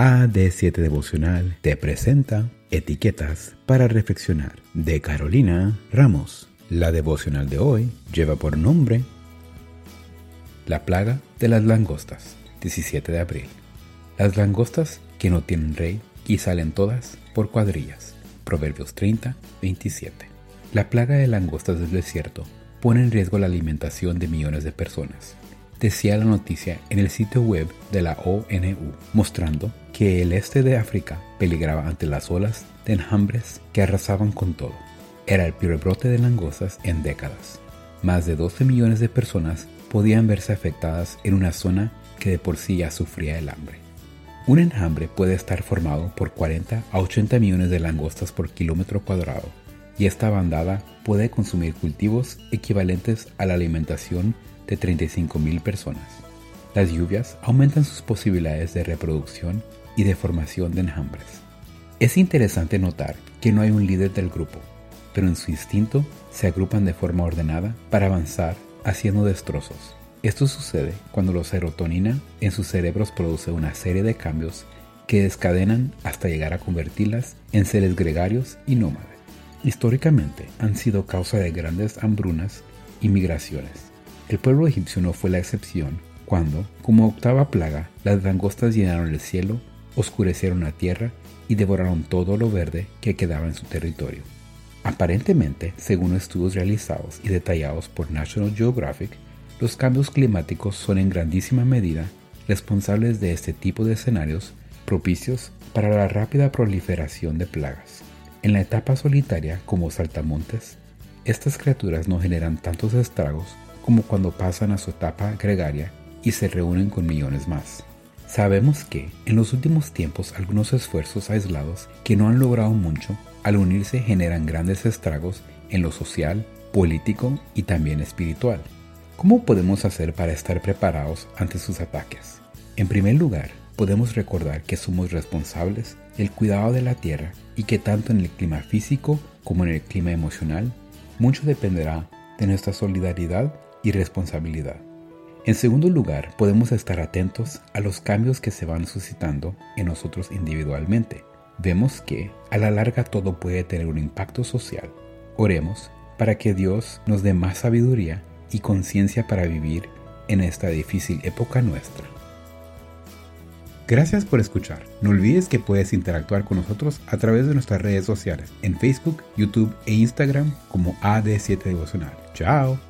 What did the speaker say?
AD7 Devocional te presenta Etiquetas para Reflexionar de Carolina Ramos. La devocional de hoy lleva por nombre La plaga de las langostas, 17 de abril. Las langostas que no tienen rey y salen todas por cuadrillas. Proverbios 30, 27. La plaga de langostas del desierto pone en riesgo la alimentación de millones de personas decía la noticia en el sitio web de la ONU, mostrando que el este de África peligraba ante las olas de enjambres que arrasaban con todo. Era el peor brote de langostas en décadas. Más de 12 millones de personas podían verse afectadas en una zona que de por sí ya sufría el hambre. Un enjambre puede estar formado por 40 a 80 millones de langostas por kilómetro cuadrado y esta bandada puede consumir cultivos equivalentes a la alimentación de 35.000 personas. Las lluvias aumentan sus posibilidades de reproducción y de formación de enjambres. Es interesante notar que no hay un líder del grupo, pero en su instinto se agrupan de forma ordenada para avanzar haciendo destrozos. Esto sucede cuando la serotonina en sus cerebros produce una serie de cambios que descadenan hasta llegar a convertirlas en seres gregarios y nómades. Históricamente han sido causa de grandes hambrunas y migraciones. El pueblo egipcio no fue la excepción cuando, como octava plaga, las langostas llenaron el cielo, oscurecieron la tierra y devoraron todo lo verde que quedaba en su territorio. Aparentemente, según estudios realizados y detallados por National Geographic, los cambios climáticos son en grandísima medida responsables de este tipo de escenarios propicios para la rápida proliferación de plagas. En la etapa solitaria como saltamontes, estas criaturas no generan tantos estragos como cuando pasan a su etapa gregaria y se reúnen con millones más. Sabemos que, en los últimos tiempos, algunos esfuerzos aislados que no han logrado mucho, al unirse generan grandes estragos en lo social, político y también espiritual. ¿Cómo podemos hacer para estar preparados ante sus ataques? En primer lugar, podemos recordar que somos responsables del cuidado de la tierra y que tanto en el clima físico como en el clima emocional, mucho dependerá de nuestra solidaridad y responsabilidad. En segundo lugar, podemos estar atentos a los cambios que se van suscitando en nosotros individualmente. Vemos que a la larga todo puede tener un impacto social. Oremos para que Dios nos dé más sabiduría y conciencia para vivir en esta difícil época nuestra. Gracias por escuchar. No olvides que puedes interactuar con nosotros a través de nuestras redes sociales en Facebook, YouTube e Instagram como AD7 Devocional. Chao.